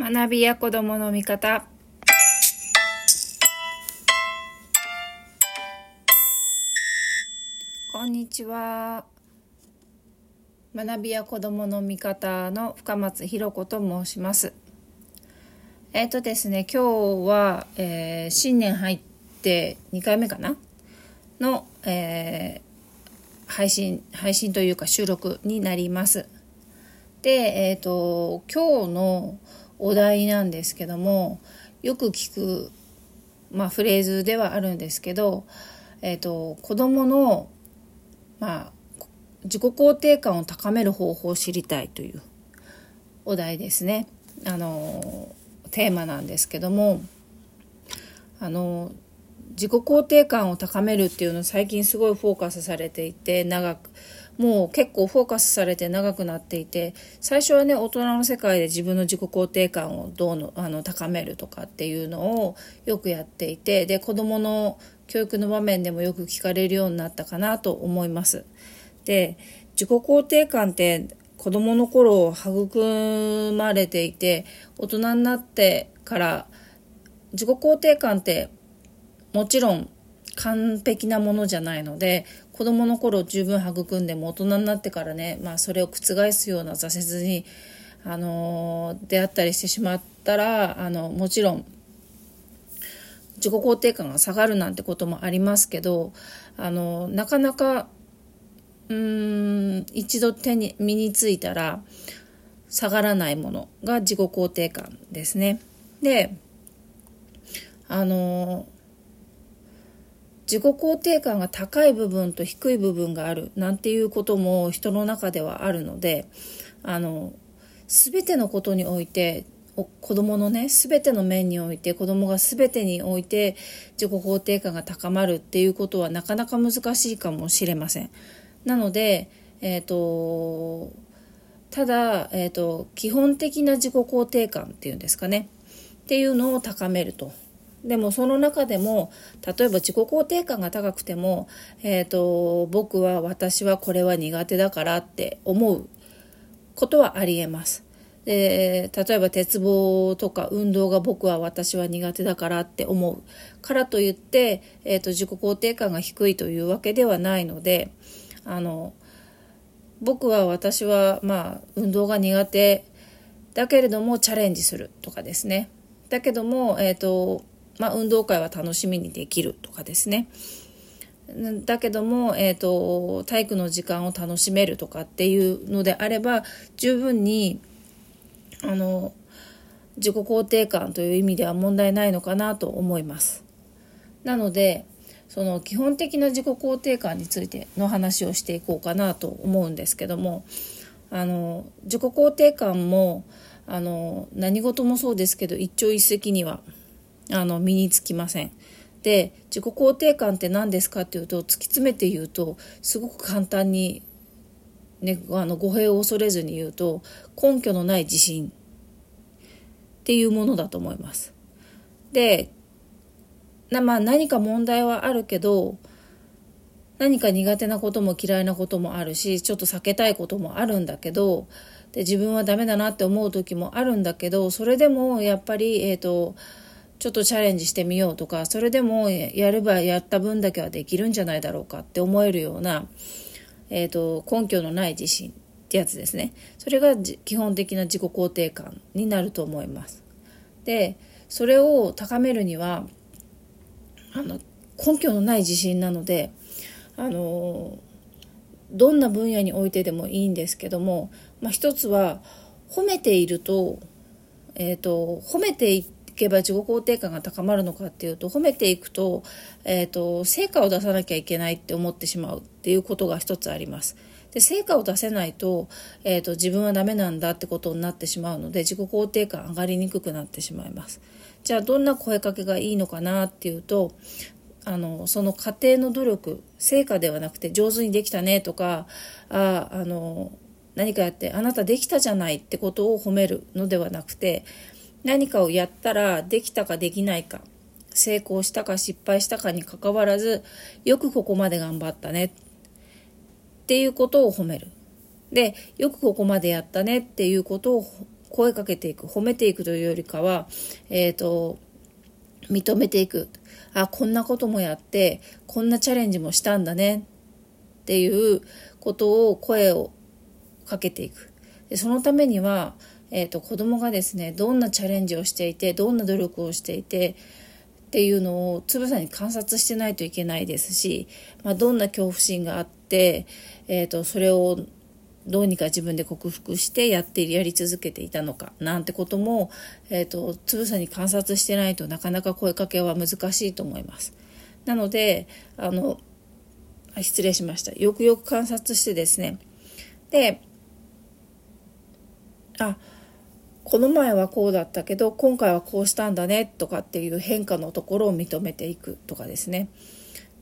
学びや子供の味方。こんにちは。学びや子供の味方の深松ひろ子と申します。えっ、ー、とですね今日は、えー、新年入って2回目かな？の、えー、配信配信というか収録になります。でえっ、と今日のお題なんですけどもよく聞く、まあ、フレーズではあるんですけど、えーと、子どもの、まあ、自己肯定感を高める方法を知りたいというお題ですね。あのテーマなんですけどもあの自己肯定感を高めるっていうの最近すごいフォーカスされていて長くもう結構フォーカスされて長くなっていて最初はね大人の世界で自分の自己肯定感をどうのあの高めるとかっていうのをよくやっていてで子どもの教育の場面でもよく聞かれるようになったかなと思います。で自己肯定感って子どもの頃育まれていて大人になってから自己肯定感ってもちろん完璧なものじゃないので子供の頃十分育んでも大人になってからね、まあ、それを覆すような挫折に、あの出会ったりしてしまったらあのもちろん自己肯定感が下がるなんてこともありますけどあのなかなかうん一度手に身についたら下がらないものが自己肯定感ですね。であの自己肯定感が高い部分と低い部分があるなんていうことも人の中ではあるのであの全てのことにおいて子供のね全ての面において子供が全てにおいて自己肯定感が高まるっていうことはなかなか難しいかもしれません。なので、えーと、ただ、えーと基本的な自己肯定感っていうんですかねっていうのを高めるとでもその中でも例えば自己肯定感が高くても、えーと、僕は私はこれは苦手だからって思うことはありえます。で例えば鉄棒とか運動が僕は私は苦手だからって思うからといって、えーと、自己肯定感が低いというわけではないのであの僕は私はまあ運動が苦手だけれどもチャレンジするとかですねだけども、えーとまあ、運動会は楽しみにできるとかですね。だけども、えっ、ー、と、体育の時間を楽しめるとかっていうのであれば、十分に、あの、自己肯定感という意味では問題ないのかなと思います。なので、その基本的な自己肯定感についての話をしていこうかなと思うんですけども、あの、自己肯定感も、あの、何事もそうですけど、一朝一夕にはあの身につきません。で自己肯定感って何ですかっていうと突き詰めて言うとすごく簡単に、ね、あの語弊を恐れずに言うと根拠のない自信っていうものだと思います。でな、まあ、何か問題はあるけど何か苦手なことも嫌いなこともあるしちょっと避けたいこともあるんだけどで自分はダメだなって思う時もあるんだけどそれでもやっぱりえっ、ー、とちょっとチャレンジしてみようとかそれでもやればやった分だけはできるんじゃないだろうかって思えるような、えーと、根拠のない自信ってやつですね。それが基本的な自己肯定感になると思います。でそれを高めるにはあの根拠のない自信なのであのどんな分野においてでもいいんですけども、まあ、一つは褒めていると,、えーと褒めていってけば自己肯定感が高まるのかっていうと褒めていくと,、えーと、成果を出さなきゃいけないって思ってしまうっていうことが一つあります。で成果を出せないと,、えーと、自分はダメなんだってことになってしまうので自己肯定感上がりにくくなってしまいます。じゃあどんな声かけがいいのかなっていうとあのその過程の努力成果ではなくて上手にできたねとかああの何かやってあなたできたじゃないってことを褒めるのではなくて何かをやったらできたかできないか成功したか失敗したかにかかわらずよくここまで頑張ったね。っていうことを褒める。で、よくここまでやったね。っていうことを声かけていく。褒めていくというよりかは、えーと、認めていく。あこんなこともやってこんなチャレンジもしたんだね。っていうことを声をかけていく。でそのためには、えーと、子供がですねどんなチャレンジをしていてどんな努力をしていてっていうのをつぶさに観察してないといけないですし、まあ、どんな恐怖心があって、えーと、それをどうにか自分で克服してやってやり続けていたのかなんてことも、えーと、つぶさに観察してないとなかなか声かけは難しいと思います。なのであの失礼しましたよくよく観察してですねであこの前はこうだったけど今回はこうしたんだねとかっていう変化のところを認めていくとかですね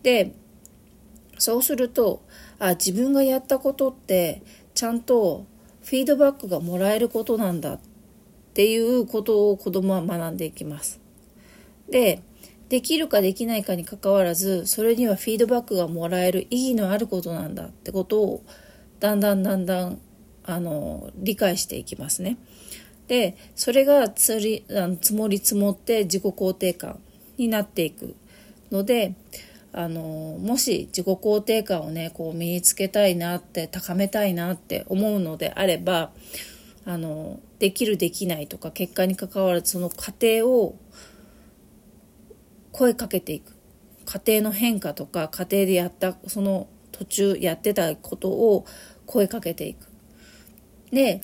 でそうするとあ自分がやったことってちゃんとフィードバックがもらえることなんだっていうことを子供は学んでいきますでできるかできないかにかかわらずそれにはフィードバックがもらえる意義のあることなんだってことをだんだんだんだんあの理解していきますね。でそれがつりあの積もり積もって自己肯定感になっていくのであのもし自己肯定感をねこう身につけたいなって高めたいなって思うのであればあのできるできないとか結果にかかわらずその過程を声かけていく。家庭の変化とか家庭でやったその途中やってたことを声かけていく。で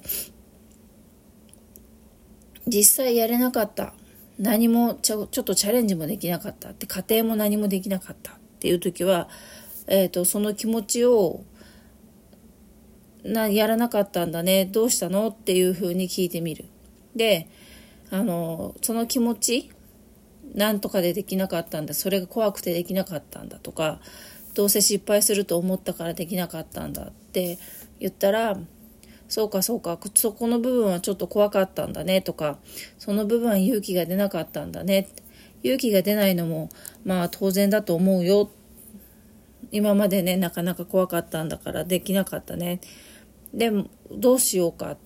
実際やれなかった。何もちょちょっとチャレンジもできなかった。って家庭も何もできなかったっていう時は、えーと、その気持ちをなやらなかったんだね。どうしたのっていうふうに聞いてみる。であのその気持ちなんとかでできなかったんだ。それが怖くてできなかったんだとかどうせ失敗すると思ったからできなかったんだって言ったらそうかそうか。そこの部分はちょっと怖かったんだね。とかその部分は勇気が出なかったんだね。勇気が出ないのもまあ当然だと思うよ。今までねなかなか怖かったんだからできなかったね。でもどうしようか。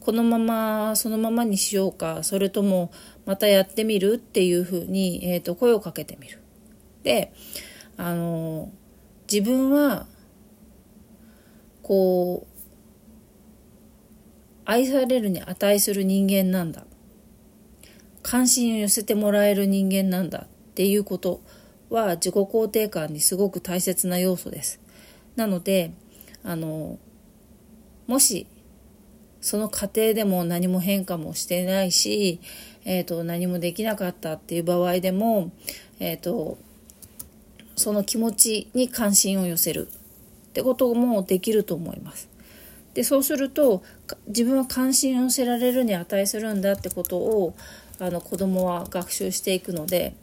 このままそのままにしようか。それともまたやってみる？っていうふうに、えーと、声をかけてみる。であの自分はこう愛されるに値する人間なんだ関心を寄せてもらえる人間なんだっていうことは自己肯定感にすごく大切な要素です。なのであのもしその過程でも何も変化もしてないし、えーと、何もできなかったっていう場合でも、えーと、その気持ちに関心を寄せるってこともできると思います。でそうすると自分は関心を寄せられるに値するんだってことをあの子供は学習していくので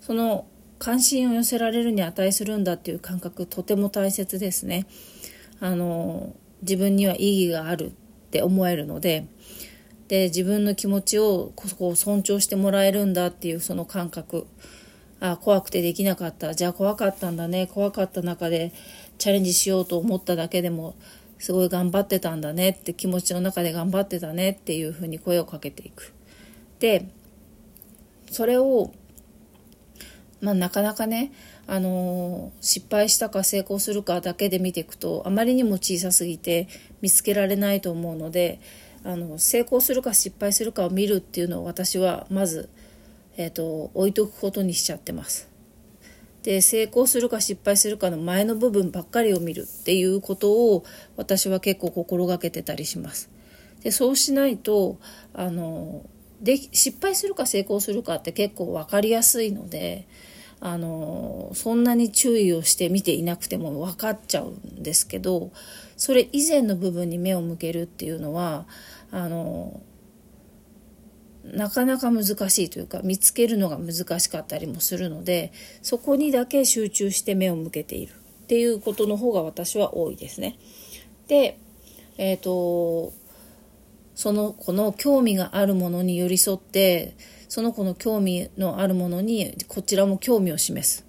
その関心を寄せられるに値するんだっていう感覚とても大切ですね。あの自分には意義があるって思えるのでで自分の気持ちをこう尊重してもらえるんだっていうその感覚。あ怖くてできなかった。じゃあ怖かったんだね。怖かった中でチャレンジしようと思っただけでもすごい頑張ってたんだねって気持ちの中で頑張ってたねっていうふうに声をかけていく。でそれをまあ、なかなかね、あの、失敗したか成功するかだけで見ていくとあまりにも小さすぎて見つけられないと思うのであの成功するか失敗するかを見るっていうのを私はまず、えーと、置いとくことにしちゃってます。で成功するか失敗するかの前の部分ばっかりを見るっていうことを私は結構心がけてたりします。でそうしないとあので失敗するか成功するかって結構分かりやすいのであのそんなに注意をして見ていなくても分かっちゃうんですけどそれ以前の部分に目を向けるっていうのはあのなかなか難しいというか見つけるのが難しかったりもするのでそこにだけ集中して目を向けているっていうことの方が私は多いですね。でえっ、ー、とその子の興味があるものに寄り添ってその子の興味のあるものにこちらも興味を示す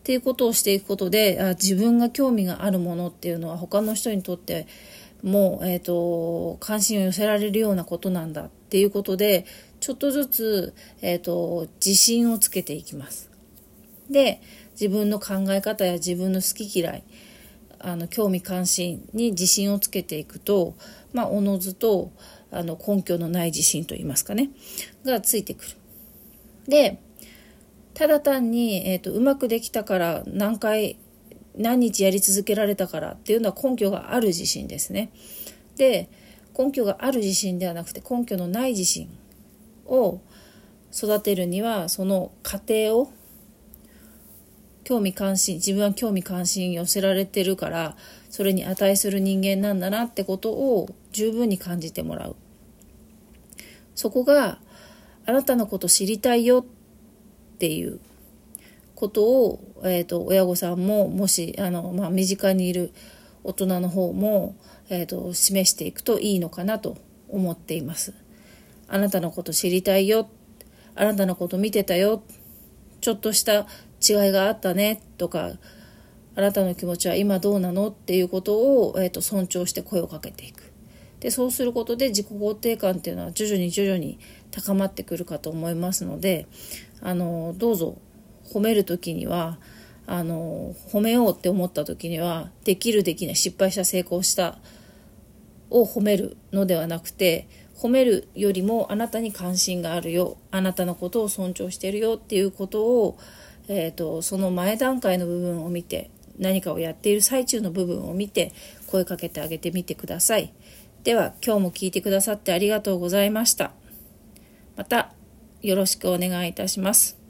っていうことをしていくことであ自分が興味があるものっていうのは他の人にとっても、えーと、関心を寄せられるようなことなんだっていうことでちょっとずつ、えーと、自信をつけていきます。で自分の考え方や自分の好き嫌いあの興味関心に自信をつけていくと、まあ、おのずとあの根拠のない自信といいますかねがついてくる。でただ単に、えーと、うまくできたから何回何日やり続けられたからっていうのは根拠がある自信ですね。で根拠がある自信ではなくて根拠のない自信を育てるにはその過程を興味関心自分は興味関心寄せられてるからそれに値する人間なんだなってことを十分に感じてもらうそこがあなたのこと知りたいよっていうことを、えーと、親御さんももしあの、まあ、身近にいる大人の方も、えーと、示していくといいのかなと思っています。あなたのこと知りたいよ。あなたのこと見てたよ。ちょっとした違いがあったね。とかあなたの気持ちは今どうなの？っていうことを、えーと尊重して声をかけていく。でそうすることで自己肯定感っていうのは徐々に徐々に高まってくるかと思いますのであのどうぞ褒める時にはあの褒めようって思った時にはできるできない失敗した成功したを褒めるのではなくて褒めるよりもあなたに関心があるよあなたのことを尊重してるよっていうことを、えーと、その前段階の部分を見て何かをやっている最中の部分を見て声かけてあげてみてください。では今日も聞いてくださってありがとうございました。またよろしくお願いいたします。